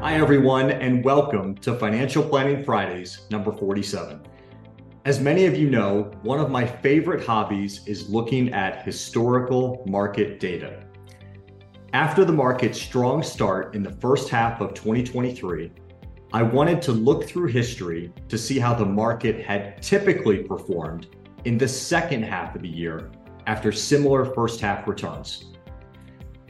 Hi, everyone, and welcome to Financial Planning Fridays, number 47. As many of you know, one of my favorite hobbies is looking at historical market data. After the market's strong start in the first half of 2023, I wanted to look through history to see how the market had typically performed in the second half of the year after similar first half returns.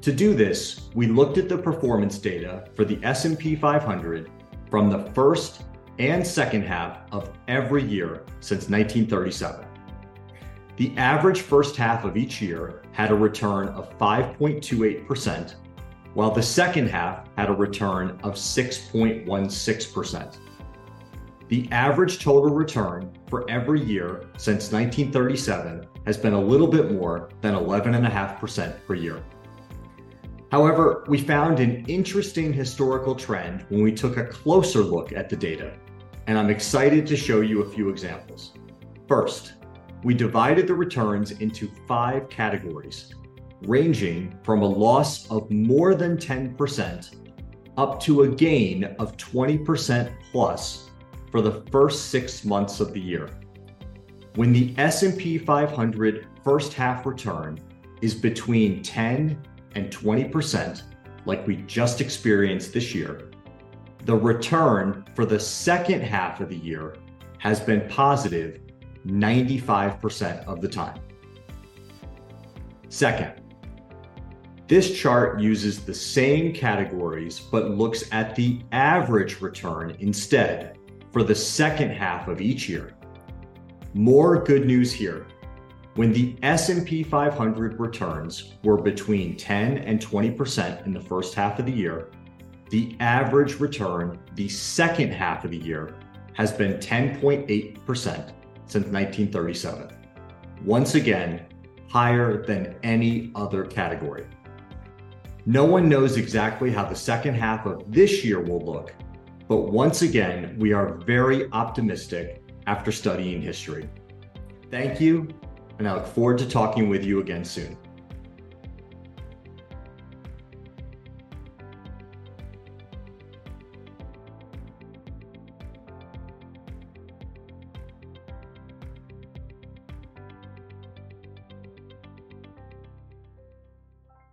To do this, we looked at the performance data for the S&P 500 from the first and second half of every year since 1937. The average first half of each year had a return of 5.28%, while the second half had a return of 6.16%. The average total return for every year since 1937 has been a little bit more than 11.5% per year. However, we found an interesting historical trend when we took a closer look at the data, and I'm excited to show you a few examples. First, we divided the returns into five categories, ranging from a loss of more than 10% up to a gain of 20% plus for the first six months of the year. When the S&P 500 first half return is between 10 and 20%, like we just experienced this year, the return for the second half of the year has been positive 95% of the time. Second, this chart uses the same categories but looks at the average return instead for the second half of each year. More good news here. When the S&P 500 returns were between 10 and 20% in the first half of the year, the average return the second half of the year has been 10.8% since 1937. Once again, higher than any other category. No one knows exactly how the second half of this year will look, but once again, we are very optimistic after studying history. Thank you and I look forward to talking with you again soon.